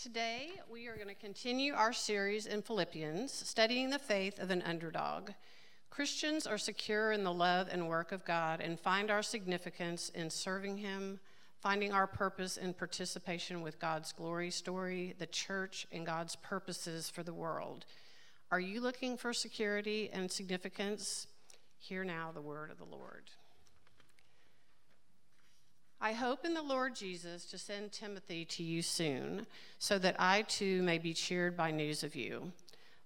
Today, we are going to continue our series in Philippians, studying the faith of an underdog. Christians are secure in the love and work of God and find our significance in serving Him, finding our purpose in participation with God's glory story, the church, and God's purposes for the world. Are you looking for security and significance? Hear now the word of the Lord. I hope in the Lord Jesus to send Timothy to you soon, so that I too may be cheered by news of you.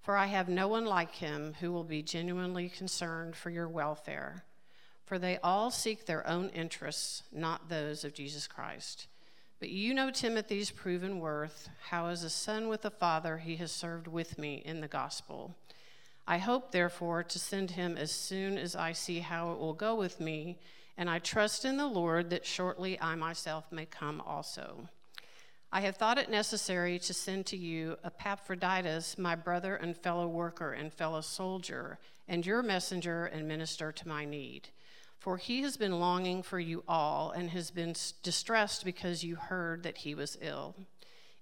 For I have no one like him who will be genuinely concerned for your welfare. For they all seek their own interests, not those of Jesus Christ. But you know Timothy's proven worth, how as a son with a father he has served with me in the gospel. I hope, therefore, to send him as soon as I see how it will go with me and I trust in the Lord that shortly I myself may come also. I have thought it necessary to send to you Epaphroditus, my brother and fellow worker and fellow soldier, and your messenger and minister to my need. For he has been longing for you all and has been distressed because you heard that he was ill.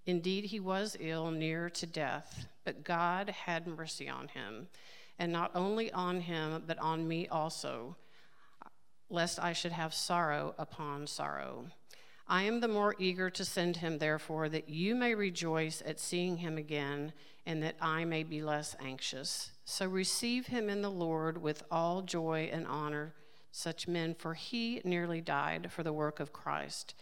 Indeed, he was ill, near to death, but God had mercy on him, and not only on him, but on me also lest I should have sorrow upon sorrow. I am the more eager to send him, therefore, that you may rejoice at seeing him again, and that I may be less anxious. So receive him in the Lord with all joy and honor, such men, for he nearly died for the work of Christ,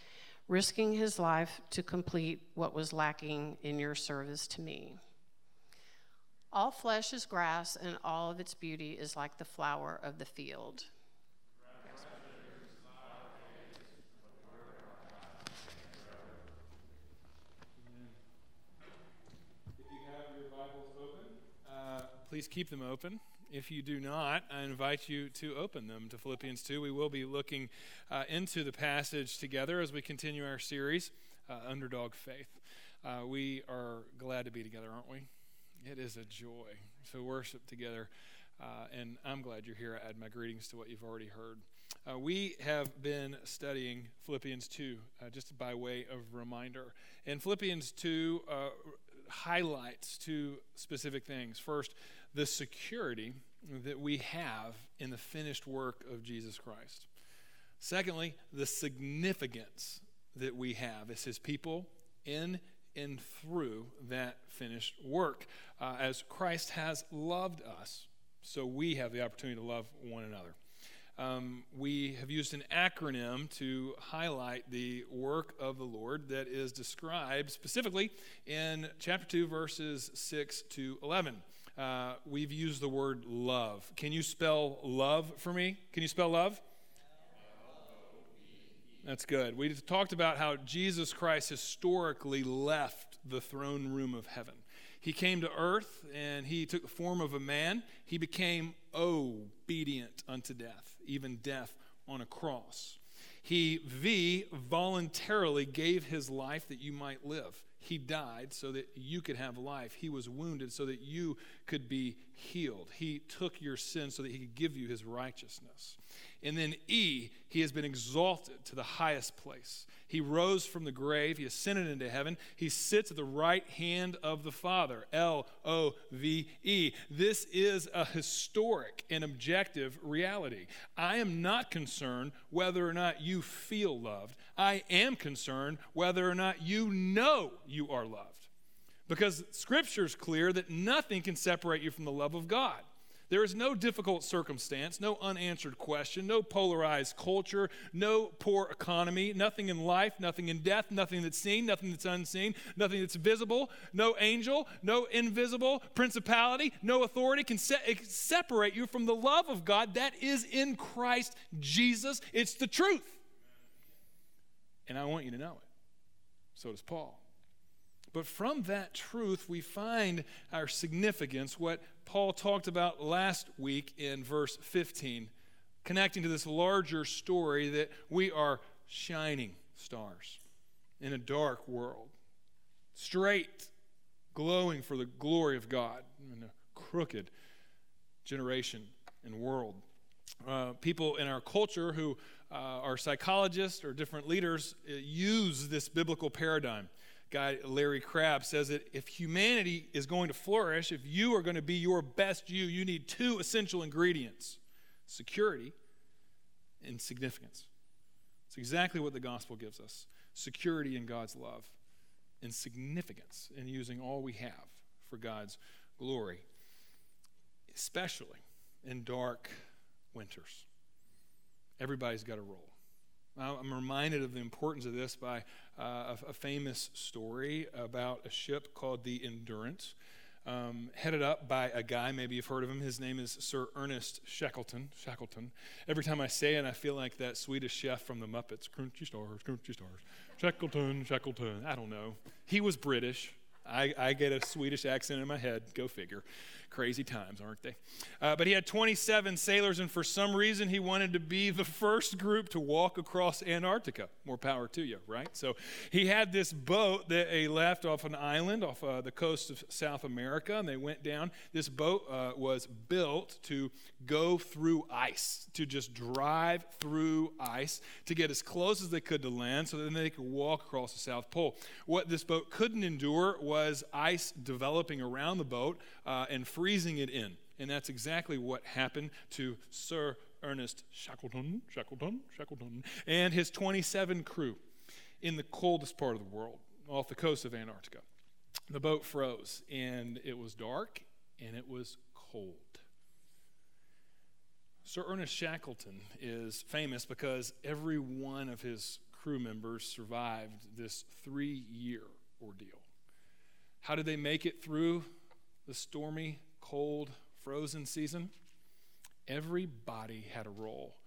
risking his life to complete what was lacking in your service to me. All flesh is grass, and all of its beauty is like the flower of the field. Please keep them open. If you do not, I invite you to open them to Philippians 2. We will be looking uh, into the passage together as we continue our series, uh, Underdog Faith. Uh, we are glad to be together, aren't we? It is a joy to worship together, uh, and I'm glad you're here. I add my greetings to what you've already heard. Uh, we have been studying Philippians 2, uh, just by way of reminder. And Philippians 2 highlights two specific things. First, the security that we have in the finished work of Jesus Christ. Secondly, the significance that we have as his people in and through that finished work. Uh, as Christ has loved us, so we have the opportunity to love one another. Um, we have used an acronym to highlight the work of the Lord that is described specifically in chapter 2, verses 6 to 11 uh, we've used the word love. Can you spell love for me? Can you spell love? That's good. We talked about how Jesus Christ historically left the throne room of heaven. He came to earth and he took the form of a man. He became obedient unto death, even death on a cross. He, V, voluntarily gave his life that you might live. He died so that you could have life. He was wounded so that you could be healed. He took your sin so that he could give you his righteousness. And then E, he has been exalted to the highest place. He rose from the grave, he ascended into heaven. He sits at the right hand of the Father. L O V E. This is a historic and objective reality. I am not concerned whether or not you feel loved. I am concerned whether or not you know you are loved. Because scripture is clear that nothing can separate you from the love of God. There is no difficult circumstance, no unanswered question, no polarized culture, no poor economy, nothing in life, nothing in death, nothing that's seen, nothing that's unseen, nothing that's visible, no angel, no invisible principality, no authority can se- eh, separate you from the love of God that is in Christ Jesus. It's the truth. And I want you to know it. So does Paul. But from that truth, we find our significance, what Paul talked about last week in verse 15, connecting to this larger story that we are shining stars in a dark world, straight, glowing for the glory of God in a crooked generation and world. Uh, people in our culture who uh, are psychologists or different leaders uh, use this biblical paradigm guy Larry Crabb says that if humanity is going to flourish, if you are going to be your best you, you need two essential ingredients security and significance. It's exactly what the gospel gives us security in God's love and significance in using all we have for God's glory, especially in dark winters. Everybody's got a role. I'm reminded of the importance of this by uh, a, a, famous story about a ship called the Endurance, um, headed up by a guy, maybe you've heard of him. His name is Sir Ernest Shackleton. Shackleton. Every time I say it, I feel like that Swedish chef from the Muppets. Crunchy stars, crunchy stars. Shackleton, Shackleton. I don't know. He was British. I, I get a Swedish accent in my head. Go figure. Crazy times, aren't they? Uh, but he had 27 sailors, and for some reason, he wanted to be the first group to walk across Antarctica. More power to you, right? So he had this boat that he left off an island off uh, the coast of South America, and they went down. This boat uh, was built to go through ice, to just drive through ice to get as close as they could to land so that they could walk across the South Pole. What this boat couldn't endure was ice developing around the boat uh, and freezing it in. And that's exactly what happened to Sir Ernest Shackleton, Shackleton, Shackleton, and his 27 crew in the coldest part of the world, off the coast of Antarctica. The boat froze, and it was dark and it was cold. Sir Ernest Shackleton is famous because every one of his crew members survived this three year ordeal. How did they make it through the stormy cold, frozen season, everybody had a role.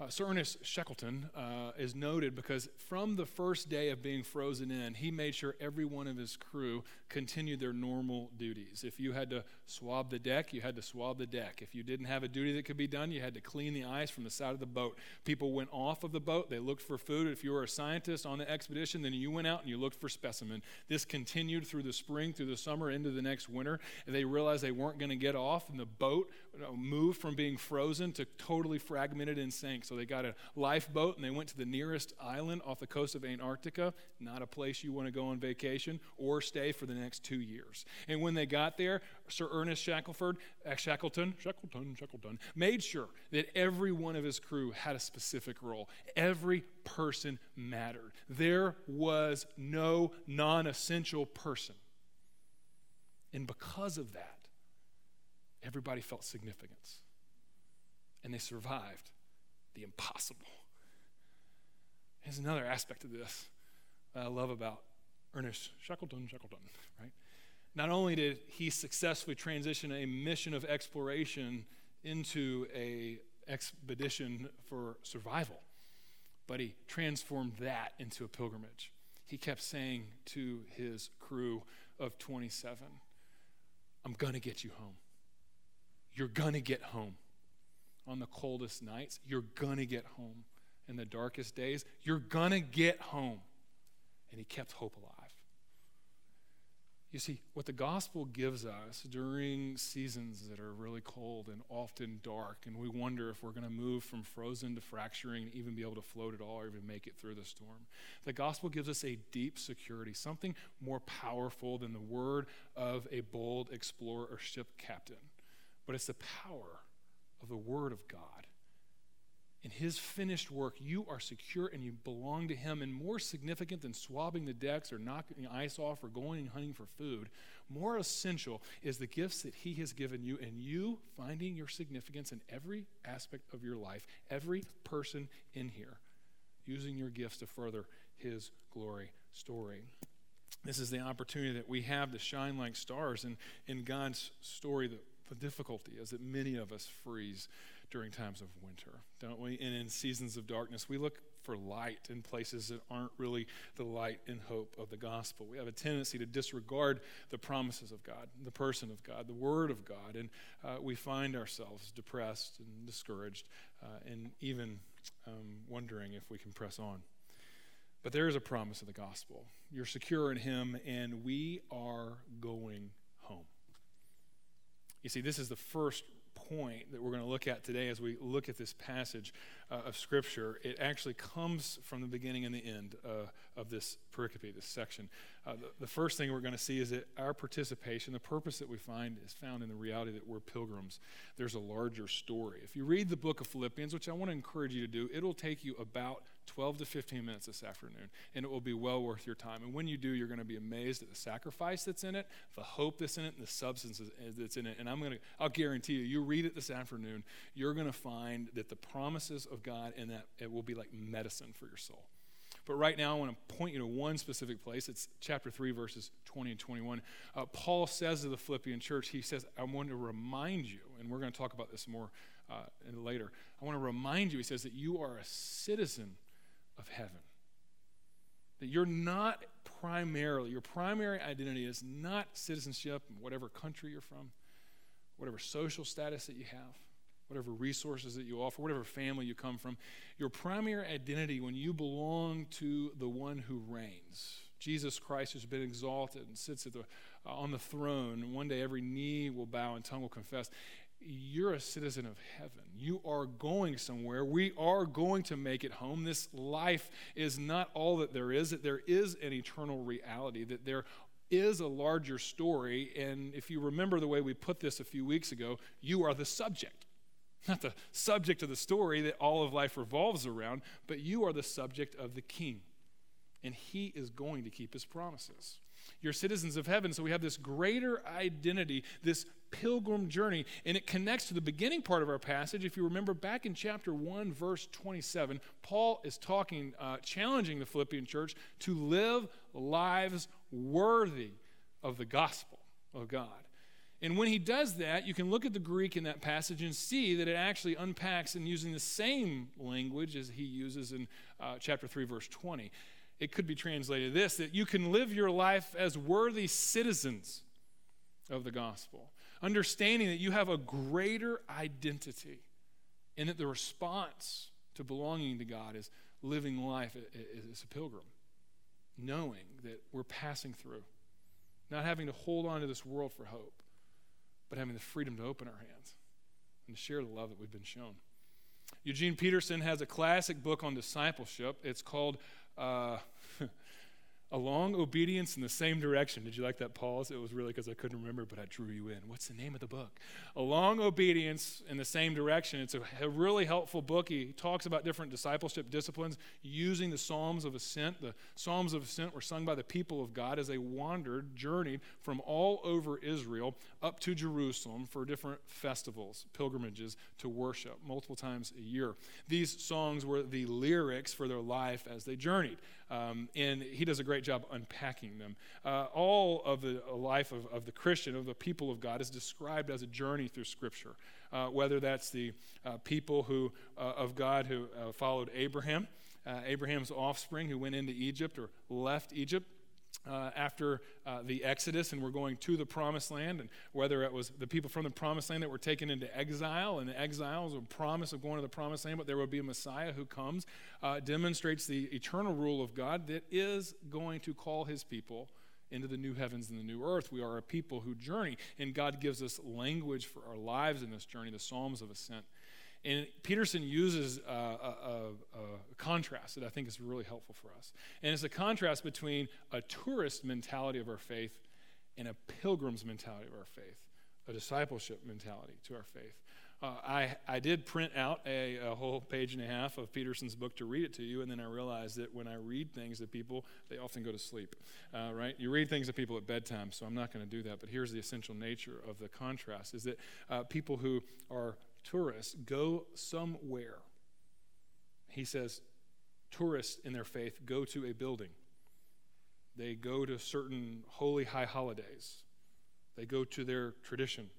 Uh, Sir Ernest Shackleton uh, is noted because from the first day of being frozen in, he made sure every one of his crew continued their normal duties. If you had to swab the deck, you had to swab the deck. If you didn't have a duty that could be done, you had to clean the ice from the side of the boat. People went off of the boat, they looked for food. If you were a scientist on the expedition, then you went out and you looked for specimen. This continued through the spring, through the summer, into the next winter. And they realized they weren't going to get off, and the boat moved from being frozen to totally fragmented and sank. So they got a lifeboat and they went to the nearest island off the coast of Antarctica, not a place you want to go on vacation or stay for the next two years. And when they got there, Sir Ernest Shackelford, uh, Shackleton, Shackleton, Shackleton, made sure that every one of his crew had a specific role. Every person mattered. There was no non essential person. And because of that, everybody felt significance. And they survived the impossible. There's another aspect of this that I love about Ernest Shackleton, Shackleton, right? Not only did he successfully transition a mission of exploration into a expedition for survival, but he transformed that into a pilgrimage. He kept saying to his crew of 27, I'm going to get you home. You're going to get home on the coldest nights. You're going to get home. In the darkest days, you're going to get home. And he kept hope alive. You see, what the gospel gives us during seasons that are really cold and often dark, and we wonder if we're going to move from frozen to fracturing and even be able to float at all or even make it through the storm. The gospel gives us a deep security, something more powerful than the word of a bold explorer or ship captain. But it's the power of the Word of God. In His finished work, you are secure and you belong to Him. And more significant than swabbing the decks or knocking the ice off or going and hunting for food, more essential is the gifts that He has given you and you finding your significance in every aspect of your life, every person in here, using your gifts to further His glory story. This is the opportunity that we have to shine like stars in, in God's story the difficulty is that many of us freeze during times of winter, don't we? And in seasons of darkness, we look for light in places that aren't really the light and hope of the gospel. We have a tendency to disregard the promises of God, the person of God, the word of God, and uh, we find ourselves depressed and discouraged uh, and even um, wondering if we can press on. But there is a promise of the gospel. You're secure in Him, and we are going. You see, this is the first point that we're going to look at today as we look at this passage uh, of Scripture, it actually comes from the beginning and the end uh, of this pericope, this section. Uh, the, the, first thing we're going to see is that our participation, the purpose that we find, is found in the reality that we're pilgrims. There's a larger story. If you read the book of Philippians, which I want to encourage you to do, it'll take you about 12 to 15 minutes this afternoon, and it will be well worth your time. And when you do, you're going to be amazed at the sacrifice that's in it, the hope that's in it, and the substance that's in it. And I'm going to, I'll guarantee you, you read it this afternoon, you're going to find that the promises of God in that it will be like medicine for your soul. But right now, I want to point you to one specific place. It's chapter 3, verses 20 and 21. Uh, Paul says to the Philippian church, he says, I want to remind you, and we're going to talk about this more uh, later. I want to remind you, he says, that you are a citizen of heaven. That you're not primarily, your primary identity is not citizenship in whatever country you're from, whatever social status that you have, whatever resources that you offer, whatever family you come from. Your primary identity when you belong to the one who reigns, Jesus Christ, who's been exalted and sits the, uh, on the throne. One day every knee will bow and tongue will confess you're a citizen of heaven. You are going somewhere. We are going to make it home. This life is not all that there is, that there is an eternal reality, that there is a larger story. And if you remember the way we put this a few weeks ago, you are the subject. Not the subject of the story that all of life revolves around, but you are the subject of the king. And he is going to keep his promises. You're citizens of heaven, so we have this greater identity, this pilgrim journey. And it connects to the beginning part of our passage. If you remember back in chapter 1, verse 27, Paul is talking, uh, challenging the Philippian church to live lives worthy of the gospel of God. And when he does that, you can look at the Greek in that passage and see that it actually unpacks and using the same language as he uses in uh, chapter 3, verse 20. It could be translated this that you can live your life as worthy citizens of the gospel understanding that you have a greater identity and that the response to belonging to God is living life as a pilgrim, knowing that we're passing through, not having to hold on to this world for hope, but having the freedom to open our hands and to share the love that we've been shown. Eugene Peterson has a classic book on discipleship. It's called uh, Along obedience in the same direction. Did you like that pause? It was really because I couldn't remember, but I drew you in. What's the name of the book? A long obedience in the same direction. It's a, a really helpful book. He talks about different discipleship disciplines using the Psalms of Ascent. The Psalms of Ascent were sung by the people of God as they wandered, journeyed from all over Israel up to Jerusalem for different festivals, pilgrimages to worship multiple times a year. These songs were the lyrics for their life as they journeyed. Um, and he does a great job unpacking them. Uh, all of the life of, of the Christian, of the people of God, is described as a journey through Scripture. Uh, whether that's the uh, people who, uh, of God who uh, followed Abraham, uh, Abraham's offspring who went into Egypt or left Egypt uh, after uh, the Exodus and we're going to the promised land, and whether it was the people from the promised land that were taken into exile, and the exiles a promise of going to the promised land, but there will be a Messiah who comes, uh, demonstrates the eternal rule of God that is going to call his people into the new heavens and the new earth. We are a people who journey, and God gives us language for our lives in this journey, the Psalms of Ascent. And Peterson uses a, a, a, contrast that I think is really helpful for us. And it's a contrast between a tourist mentality of our faith and a pilgrim's mentality of our faith, a discipleship mentality to our faith. Uh, I, I did print out a, a, whole page and a half of Peterson's book to read it to you, and then I realized that when I read things to people, they often go to sleep, uh, right? You read things to people at bedtime, so I'm not going to do that. But here's the essential nature of the contrast is that uh, people who are tourists go somewhere. He says, tourists in their faith go to a building. They go to certain holy high holidays. They go to their tradition.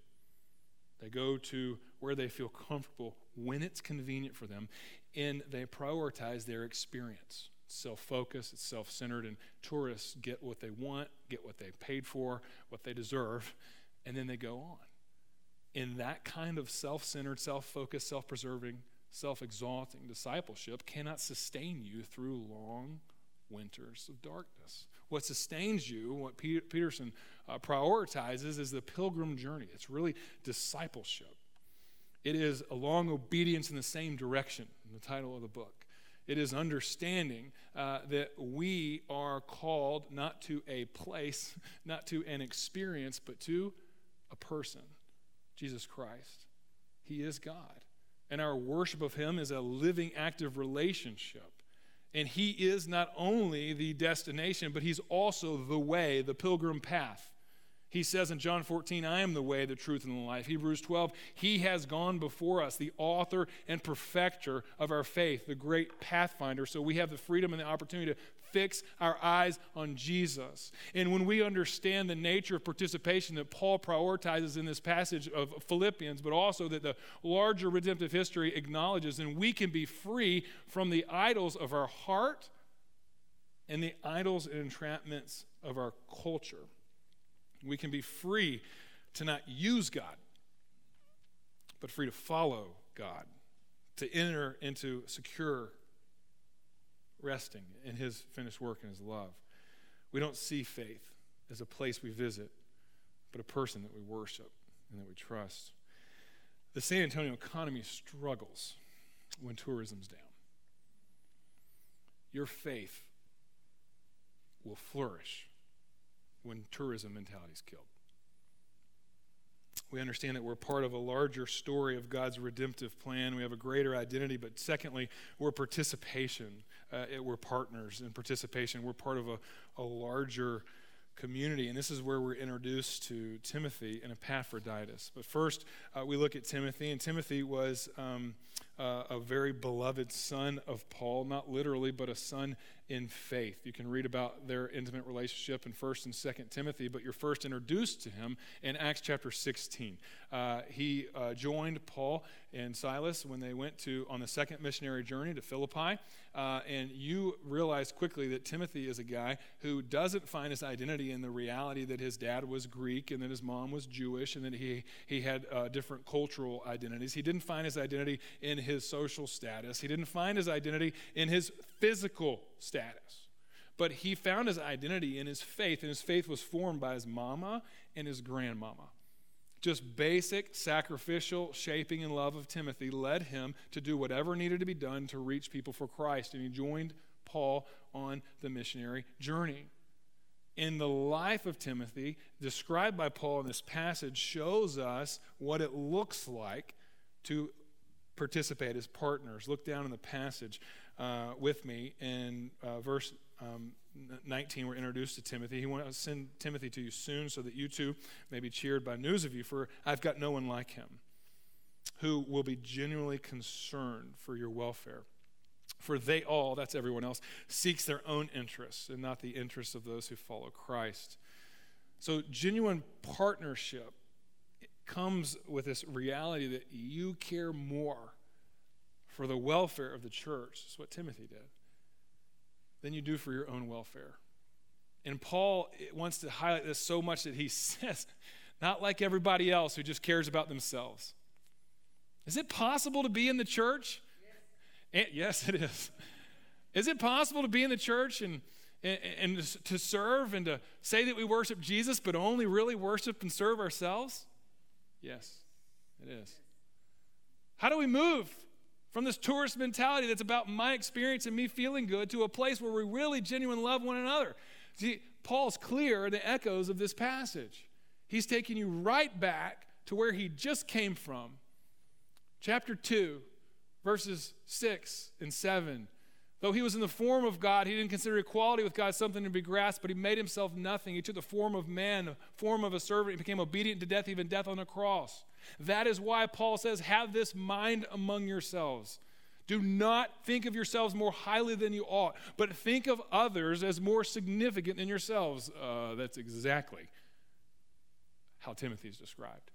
They go to where they feel comfortable when it's convenient for them, and they prioritize their experience. Self focused, it's self centered, and tourists get what they want, get what they paid for, what they deserve, and then they go on in that kind of self centered, self focused, self preserving, self exalting discipleship cannot sustain you through long winters of darkness. What sustains you, what Peterson uh, prioritizes, is the pilgrim journey. It's really discipleship. It is a long obedience in the same direction, in the title of the book. It is understanding uh, that we are called not to a place, not to an experience, but to a person, Jesus Christ. He is God. And our worship of Him is a living, active relationship. And He is not only the destination, but He's also the way, the pilgrim path. He says in John 14, I am the way, the truth, and the life. Hebrews 12, He has gone before us, the author and perfecter of our faith, the great pathfinder. So we have the freedom and the opportunity to fix our eyes on Jesus. And when we understand the nature of participation that Paul prioritizes in this passage of Philippians, but also that the larger redemptive history acknowledges, then we can be free from the idols of our heart and the idols and entrapments of our culture. We can be free to not use God, but free to follow God, to enter into secure resting in His finished work and His love. We don't see faith as a place we visit, but a person that we worship and that we trust. The San Antonio economy struggles when tourism's down. Your faith will flourish when tourism mentality is killed. We understand that we're part of a larger story of God's redemptive plan. We have a greater identity, but secondly, we're participation. Uh, we're partners in participation. We're part of a, a larger community. And this is where we're introduced to Timothy and Epaphroditus. But first, uh, we look at Timothy, and Timothy was um, uh, a very beloved son of Paul, not literally, but a son in faith. You can read about their intimate relationship in 1st and 2nd Timothy, but you're first introduced to him in Acts chapter 16. Uh, he uh, joined Paul and Silas when they went to on the second missionary journey to Philippi, uh, and you realize quickly that Timothy is a guy who doesn't find his identity in the reality that his dad was Greek and that his mom was Jewish and that he, he had uh, different cultural identities. He didn't find his identity in his social status, he didn't find his identity in his physical status. But he found his identity in his faith, and his faith was formed by his mama and his grandmama. Just basic sacrificial shaping and love of Timothy led him to do whatever needed to be done to reach people for Christ, and he joined Paul on the missionary journey. In the life of Timothy, described by Paul in this passage, shows us what it looks like to participate as partners. Look down in the passage uh, with me in uh, verse um, 19. We're introduced to Timothy. He wants to send Timothy to you soon so that you too may be cheered by news of you, for I've got no one like him who will be genuinely concerned for your welfare. For they all, that's everyone else, seeks their own interests and not the interests of those who follow Christ. So, genuine partnership comes with this reality that you care more for the welfare of the church. That's what Timothy did. Than you do for your own welfare. And Paul eh, wants to highlight this so much that he says, not like everybody else who just cares about themselves. Is it possible to be in the church? Yes, and, yes it is. Is it possible to be in the church and, and, and to serve and to say that we worship Jesus, but only really worship and serve ourselves? Yes, it is. How do we move from this tourist mentality that's about my experience and me feeling good to a place where we really genuinely love one another? See, Paul's clear in the echoes of this passage. He's taking you right back to where he just came from. Chapter 2, verses 6 and 7. Though he was in the form of God, he didn't consider equality with God something to be grasped, but he made himself nothing. He took the form of man, the form of a servant. He became obedient to death, even death on the cross. That is why Paul says, Have this mind among yourselves. Do not think of yourselves more highly than you ought, but think of others as more significant than yourselves. Uh, that's exactly how Timothy is described.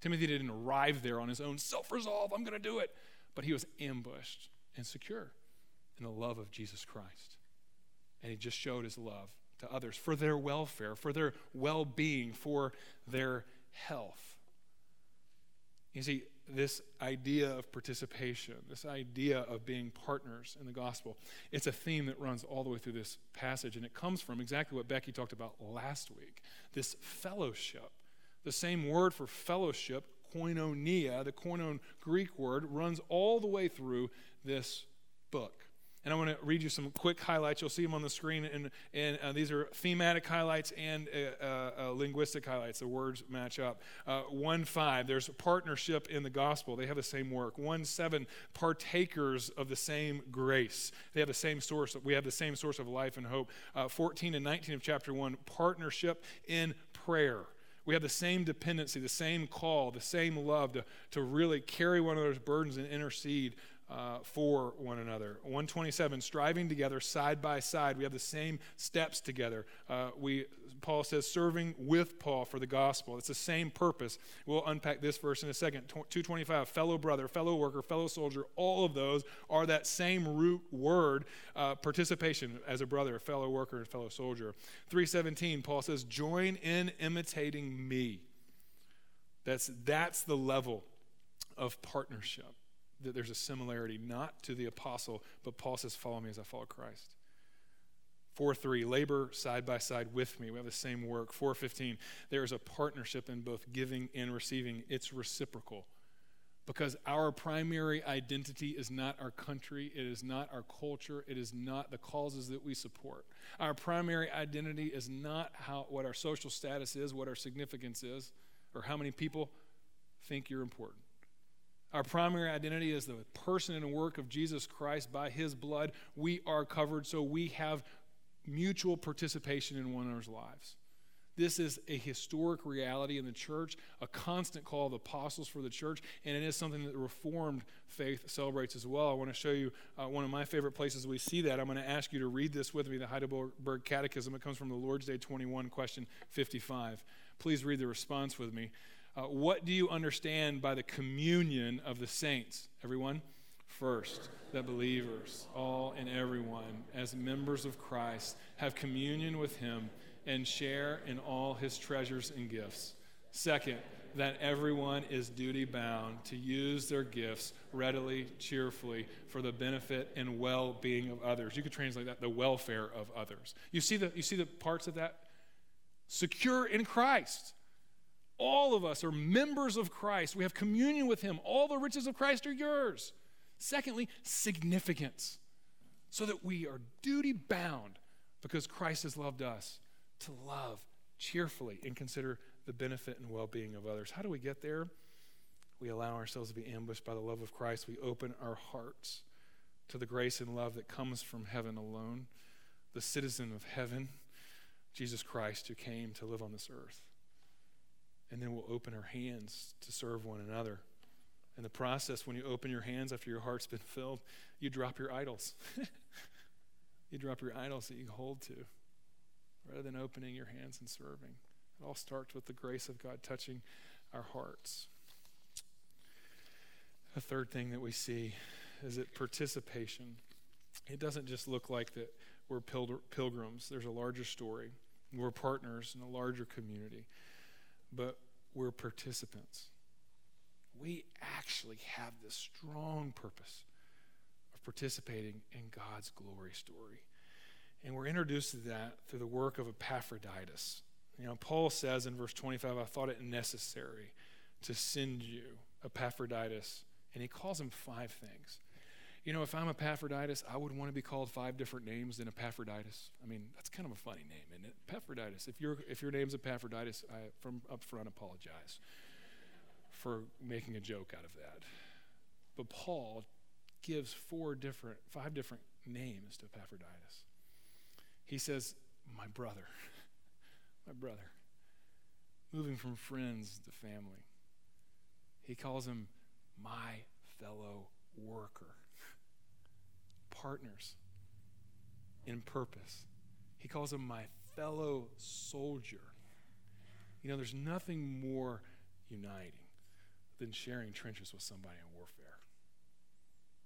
Timothy didn't arrive there on his own self resolve, I'm going to do it, but he was ambushed and secure in the love of Jesus Christ. And he just showed his love to others for their welfare, for their well being, for their health. You see, this idea of participation, this idea of being partners in the gospel, it's a theme that runs all the way through this passage, and it comes from exactly what Becky talked about last week this fellowship. The same word for fellowship, koinonia, the koinon Greek word, runs all the way through this book. And I want to read you some quick highlights. You'll see them on the screen. And, and uh, these are thematic highlights and uh, uh, uh linguistic highlights. The words match up. Uh, 1 5, there's partnership in the gospel. They have the same work. 1 7, partakers of the same grace. They have the same source. We have the same source of life and hope. Uh, 14 and 19 of chapter 1, partnership in prayer. We have the same dependency, the same call, the same love to, to really carry one another's burdens and intercede uh, for one another. 127, striving together side by side. We have the same steps together. Uh, we, Paul says, serving with Paul for the gospel. It's the same purpose. We'll unpack this verse in a second. 225, fellow brother, fellow worker, fellow soldier. All of those are that same root word, uh, participation as a brother, a fellow worker, and fellow soldier. 317, Paul says, join in imitating me. That's, that's the level of partnership that there's a similarity, not to the apostle, but Paul says, Follow me as I follow Christ. 4 3, labor side by side with me. We have the same work. 415, there is a partnership in both giving and receiving. It's reciprocal because our primary identity is not our country, it is not our culture, it is not the causes that we support. Our primary identity is not how, what our social status is, what our significance is, or how many people think you're important. Our primary identity is the person and work of Jesus Christ. By his blood, we are covered, so we have mutual participation in one another's lives. This is a historic reality in the church, a constant call of apostles for the church, and it is something that the Reformed faith celebrates as well. I want to show you uh, one of my favorite places we see that. I'm going to ask you to read this with me, the Heidelberg Catechism. It comes from the Lord's Day 21, question 55. Please read the response with me. Uh, what do you understand by the communion of the saints? Everyone? First, that believers, all and everyone, as members of Christ, have communion with Him and share in all His treasures and gifts. Second, that everyone is duty bound to use their gifts readily, cheerfully, for the benefit and well being of others. You could translate that the welfare of others. You see the, you see the parts of that? Secure in Christ. All of us are members of Christ. We have communion with Him. All the riches of Christ are yours. Secondly, significance, so that we are duty bound because Christ has loved us to love cheerfully and consider the benefit and well being of others. How do we get there? We allow ourselves to be ambushed by the love of Christ. We open our hearts to the grace and love that comes from heaven alone, the citizen of heaven, Jesus Christ, who came to live on this earth and then we'll open our hands to serve one another. In the process, when you open your hands after your heart's been filled, you drop your idols. you drop your idols that you hold to rather than opening your hands and serving. It all starts with the grace of God touching our hearts. A third thing that we see is that participation. It doesn't just look like that we're pilgrims, there's a larger story. We're partners in a larger community but we're participants. We actually have this strong purpose of participating in God's glory story. And we're introduced to that through the work of Epaphroditus. You know, Paul says in verse 25, I thought it necessary to send you Epaphroditus. And he calls him five things. You know, if I'm Epaphroditus, I would want to be called five different names than Epaphroditus. I mean, that's kind of a funny name, isn't it? Epaphroditus. If, your if your name's Epaphroditus, I from up front apologize for making a joke out of that. But Paul gives four different, five different names to Epaphroditus. He says, My brother, my brother, moving from friends to family. He calls him my fellow worker partners in purpose. He calls them my fellow soldier. You know, there's nothing more uniting than sharing trenches with somebody in warfare.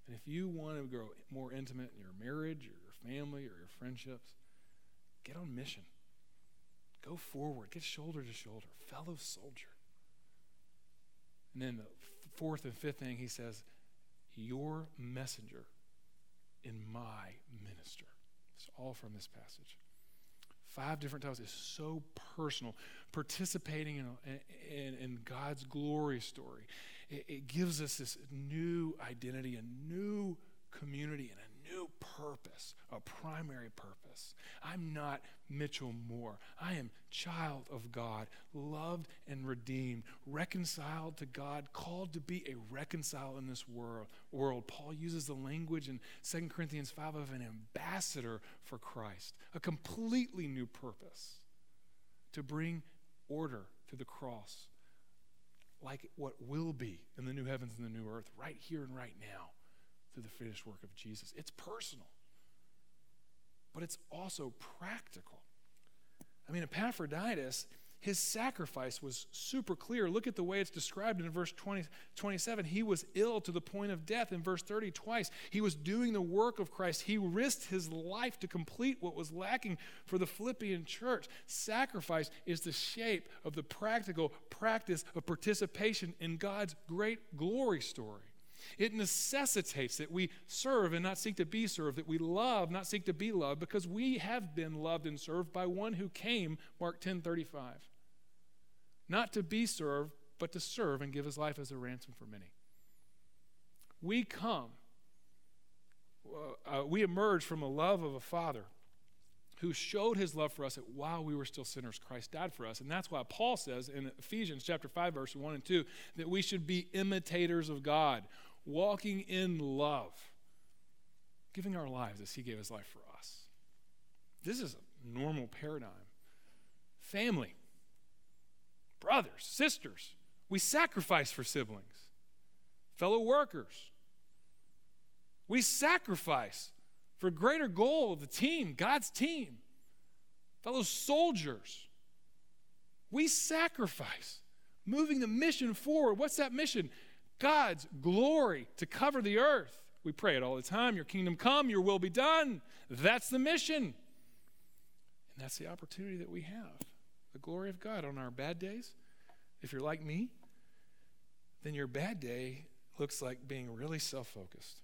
And if you want to grow more intimate in your marriage or your family or your friendships, get on mission. Go forward, get shoulder to shoulder, fellow soldier. And then the fourth and fifth thing he says, your messenger in my minister. It's all from this passage. five different times is so personal. Participating in, in, in God's glory story, it, it gives us this new identity, a new community, and a new purpose, a primary purpose. I'm not Mitchell Moore. I am child of God, loved and redeemed, reconciled to God, called to be a reconcile in this world. World. Paul uses the language in 2 Corinthians 5 of an ambassador for Christ, a completely new purpose to bring order to the cross, like what will be in the new heavens and the new earth, right here and right now through the finished work of Jesus. It's personal, but it's also practical. I mean, Epaphroditus, his sacrifice was super clear. Look at the way it's described in verse 20, 27. He was ill to the point of death. In verse 30, twice. He was doing the work of Christ. He risked his life to complete what was lacking for the Philippian church. Sacrifice is the shape of the practical practice of participation in God's great glory story. It necessitates that we serve and not seek to be served, that we love, not seek to be loved, because we have been loved and served by one who came, Mark 10 35. Not to be served, but to serve and give his life as a ransom for many. We come, uh, uh we emerge from a love of a father who showed his love for us that while we were still sinners, Christ died for us. And that's why Paul says in Ephesians chapter 5, verse 1 and 2, that we should be imitators of God walking in love, giving our lives as He gave His life for us. This is a normal paradigm. Family, brothers, sisters, we sacrifice for siblings, fellow workers. We sacrifice for a greater goal of the team, God's team, fellow soldiers. We sacrifice, moving the mission forward. What's that mission? God's glory to cover the earth. We pray it all the time Your kingdom come, your will be done. That's the mission. And that's the opportunity that we have the glory of God on our bad days. If you're like me, then your bad day looks like being really self focused,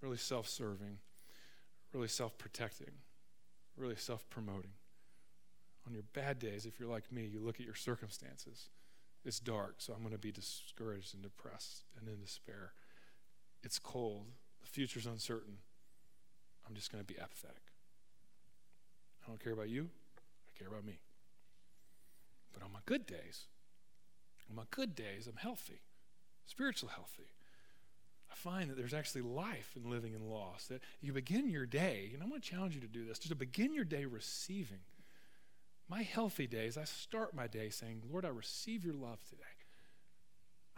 really self serving, really self protecting, really self promoting. On your bad days, if you're like me, you look at your circumstances it's dark, so I'm going to be discouraged and depressed and in despair. It's cold. The future's uncertain. I'm just going to be apathetic. I don't care about you. I care about me. But on my good days, on my good days, I'm healthy, spiritually healthy. I find that there's actually life in living in loss. That you begin your day, and I'm going to challenge you to do this, just to begin your day receiving my healthy days, I start my day saying, Lord, I receive your love today.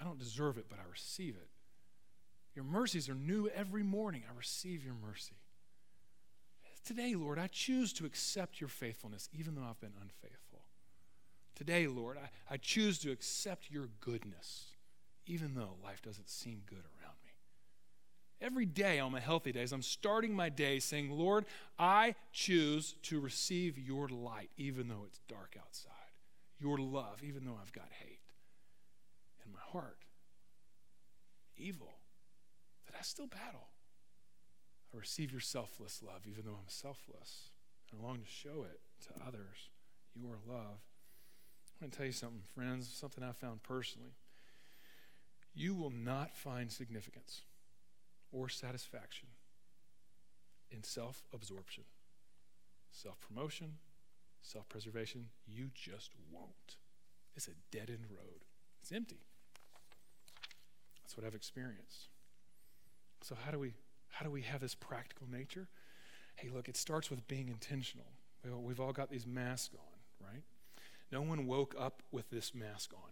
I don't deserve it, but I receive it. Your mercies are new every morning. I receive your mercy. Today, Lord, I choose to accept your faithfulness, even though I've been unfaithful. Today, Lord, I, I choose to accept your goodness, even though life doesn't seem good around. Every day on my healthy days, I'm starting my day saying, Lord, I choose to receive your light, even though it's dark outside, your love, even though I've got hate in my heart, evil that I still battle. I receive your selfless love, even though I'm selfless. I long to show it to others, your love. I want to tell you something, friends, something I found personally. You will not find significance or satisfaction in self absorption, self promotion, self preservation. You just won't. It's a dead end road, it's empty. That's what I've experienced. So, how do we, how do we have this practical nature? Hey, look, it starts with being intentional. We've all got these masks on, right? No one woke up with this mask on.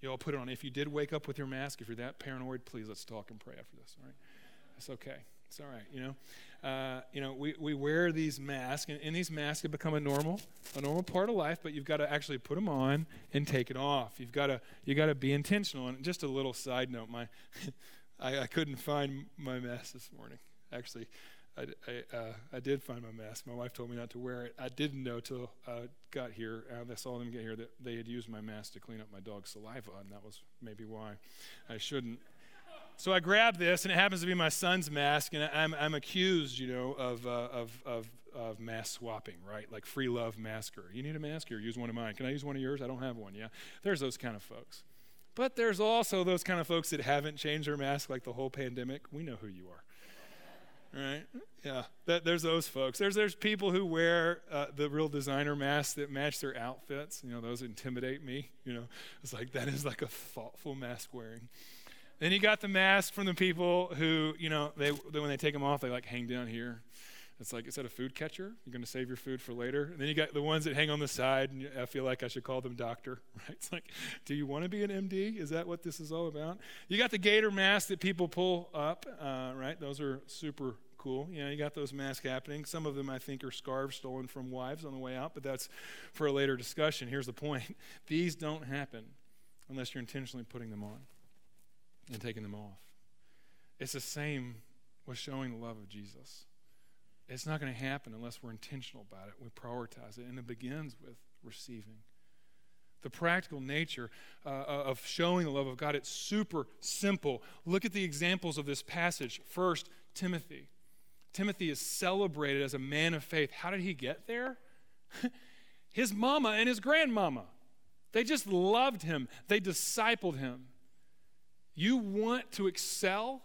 You all put it on. If you did wake up with your mask, if you're that paranoid, please let's talk and pray after this, all right? It's okay. It's all right. You know, uh, you know, we, we wear these masks, and, and, these masks have become a normal a normal part of life. But you've got to actually put them on and take it off. You've got to you got to be intentional. And just a little side note, my I, I couldn't find my mask this morning. Actually, I, I, uh, I, did find my mask. My wife told me not to wear it. I didn't know till I got here. Uh, I saw them get here that they had used my mask to clean up my dog's saliva, and that was maybe why I shouldn't. So I grab this, and it happens to be my son's mask, and I'm, I'm accused, you know, of, uh, of, of, of mask swapping, right? Like free love masker. You need a mask here? Use one of mine. Can I use one of yours? I don't have one. Yeah. There's those kind of folks. But there's also those kind of folks that haven't changed their mask like the whole pandemic. We know who you are right? Yeah, that, there's those folks. There's there's people who wear uh, the real designer masks that match their outfits. You know, those intimidate me. You know, it's like that is like a thoughtful mask wearing. Then you got the mask from the people who, you know, they, they when they take them off, they like hang down here. It's like, is that a food catcher? You're going to save your food for later. And then you got the ones that hang on the side, and I feel like I should call them doctor, right? It's like, do you want to be an MD? Is that what this is all about? You got the gaiter mask that people pull up, uh, right? Those are super cool. You know, you got those masks happening. Some of them, I think, are scarves stolen from wives on the way out, but that's for a later discussion. Here's the point these don't happen unless you're intentionally putting them on and taking them off. It's the same with showing the love of Jesus. It's not going to happen unless we're intentional about it. We prioritize it. And it begins with receiving. The practical nature uh, uh, of showing the love of God, it's super simple. Look at the examples of this passage. First, Timothy. Timothy is celebrated as a man of faith. How did he get there? his mama and his grandmama. They just loved him, they discipled him. You want to excel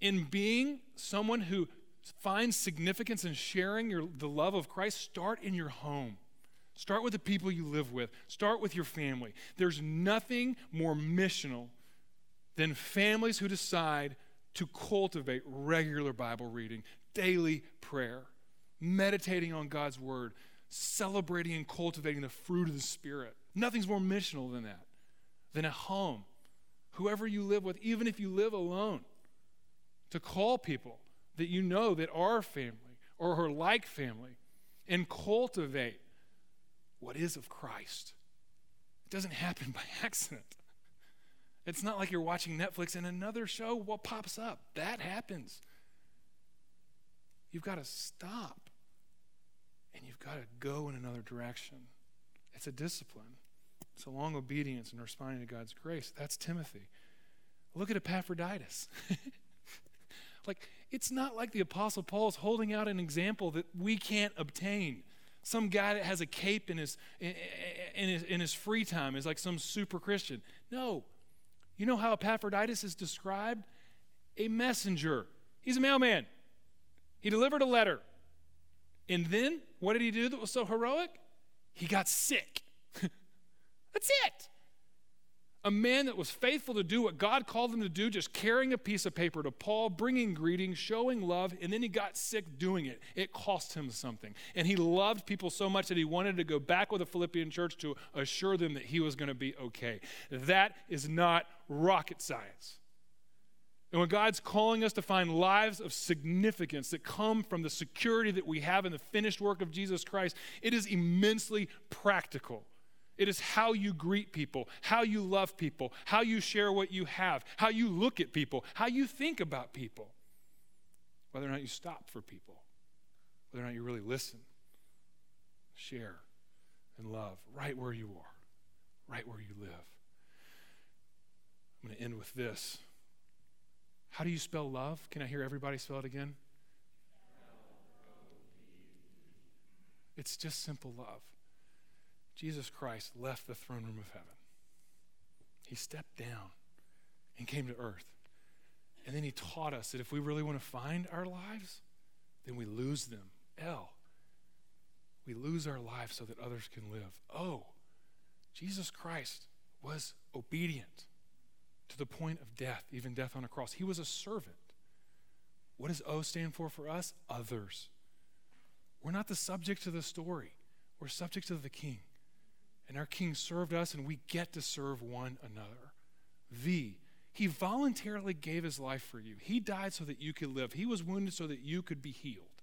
in being someone who finds significance in sharing your, the love of Christ, start in your home. Start with the people you live with. Start with your family. There's nothing more missional than families who decide to cultivate regular Bible reading, daily prayer, meditating on God's word, celebrating and cultivating the fruit of the Spirit. Nothing's more missional than that, than at home. Whoever you live with, even if you live alone, to call people that you know that are family or are like family and cultivate what is of Christ. It doesn't happen by accident. It's not like you're watching Netflix and another show what pops up. That happens. You've got to stop and you've got to go in another direction. It's a discipline. It's a long obedience and responding to God's grace. That's Timothy. Look at Epaphroditus. like it's not like the Apostle Paul is holding out an example that we can't obtain. Some guy that has a cape in his, in, his, in his free time is like some super Christian. No. You know how Epaphroditus is described? A messenger. He's a mailman. He delivered a letter. And then, what did he do that was so heroic? He got sick. That's it a man that was faithful to do what God called him to do, just carrying a piece of paper to Paul, bringing greetings, showing love, and then he got sick doing it. It cost him something. And he loved people so much that he wanted to go back with the Philippian church to assure them that he was going to be okay. That is not rocket science. And when God's calling us to find lives of significance that come from the security that we have in the finished work of Jesus Christ, it is immensely practical. It is how you greet people, how you love people, how you share what you have, how you look at people, how you think about people. Whether or not you stop for people, whether or not you really listen, share, and love right where you are, right where you live. I'm going to end with this. How do you spell love? Can I hear everybody spell it again? It's just simple love. Jesus Christ left the throne room of heaven. He stepped down and came to earth. And then he taught us that if we really want to find our lives, then we lose them. L. We lose our lives so that others can live. Oh, Jesus Christ was obedient to the point of death, even death on a cross. He was a servant. What does O stand for for us? Others. We're not the subject of the story, we're subject to the king. And our King served us, and we get to serve one another. V. He voluntarily gave his life for you. He died so that you could live. He was wounded so that you could be healed.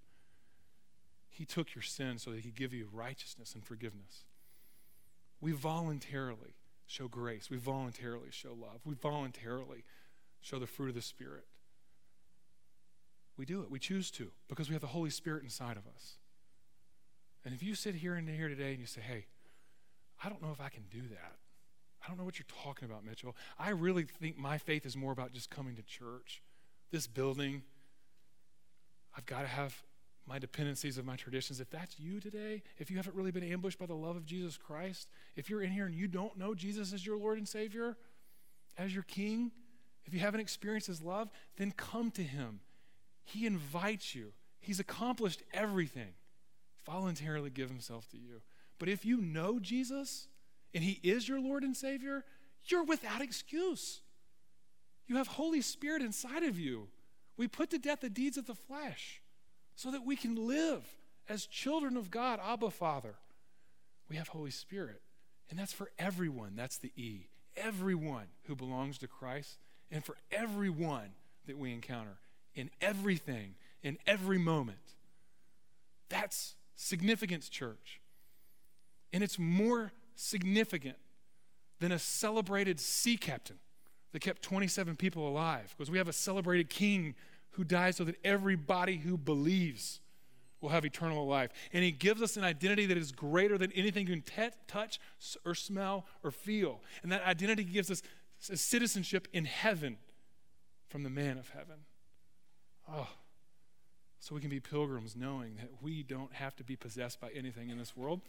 He took your sin so that he could give you righteousness and forgiveness. We voluntarily show grace. We voluntarily show love. We voluntarily show the fruit of the Spirit. We do it. We choose to because we have the Holy Spirit inside of us. And if you sit here and here today and you say, hey, I don't know if I can do that. I don't know what you're talking about, Mitchell. I really think my faith is more about just coming to church, this building. I've got to have my dependencies of my traditions. If that's you today, if you haven't really been ambushed by the love of Jesus Christ, if you're in here and you don't know Jesus as your Lord and Savior, as your King, if you haven't experienced His love, then come to Him. He invites you, He's accomplished everything. Voluntarily give Himself to you. But if you know Jesus and He is your Lord and Savior, you're without excuse. You have Holy Spirit inside of you. We put to death the deeds of the flesh so that we can live as children of God, Abba Father. We have Holy Spirit. And that's for everyone. That's the E. Everyone who belongs to Christ, and for everyone that we encounter in everything, in every moment. That's significance, church. And it's more significant than a celebrated sea captain that kept 27 people alive because we have a celebrated king who died so that everybody who believes will have eternal life. And he gives us an identity that is greater than anything you can t- touch or smell or feel. And that identity gives us citizenship in heaven from the man of heaven. Oh, so we can be pilgrims knowing that we don't have to be possessed by anything in this world.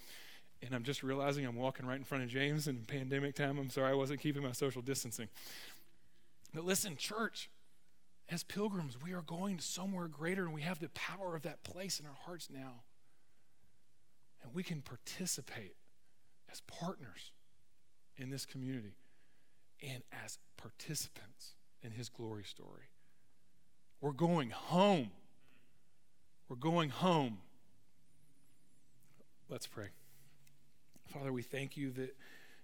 And I'm just realizing I'm walking right in front of James in pandemic time. I'm sorry I wasn't keeping my social distancing. But listen, church, as pilgrims, we are going to somewhere greater, and we have the power of that place in our hearts now. And we can participate as partners in this community and as participants in his glory story. We're going home. We're going home. Let's pray. Father, we thank you that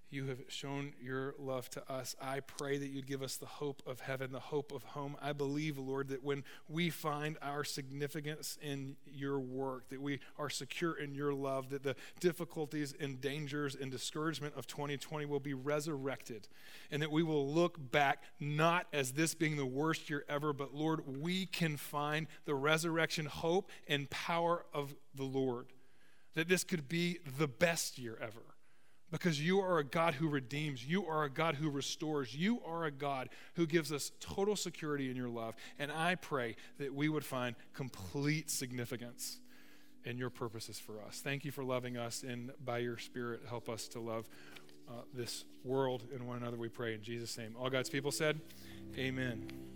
you have shown your love to us. I pray that you'd give us the hope of heaven, the hope of home. I believe, Lord, that when we find our significance in your work, that we are secure in your love, that the difficulties and dangers and discouragement of 2020 will be resurrected, and that we will look back not as this being the worst year ever, but Lord, we can find the resurrection hope and power of the Lord. That this could be the best year ever because you are a God who redeems. You are a God who restores. You are a God who gives us total security in your love. And I pray that we would find complete significance in your purposes for us. Thank you for loving us, and by your Spirit, help us to love uh, this world and one another, we pray in Jesus' name. All God's people said, Amen.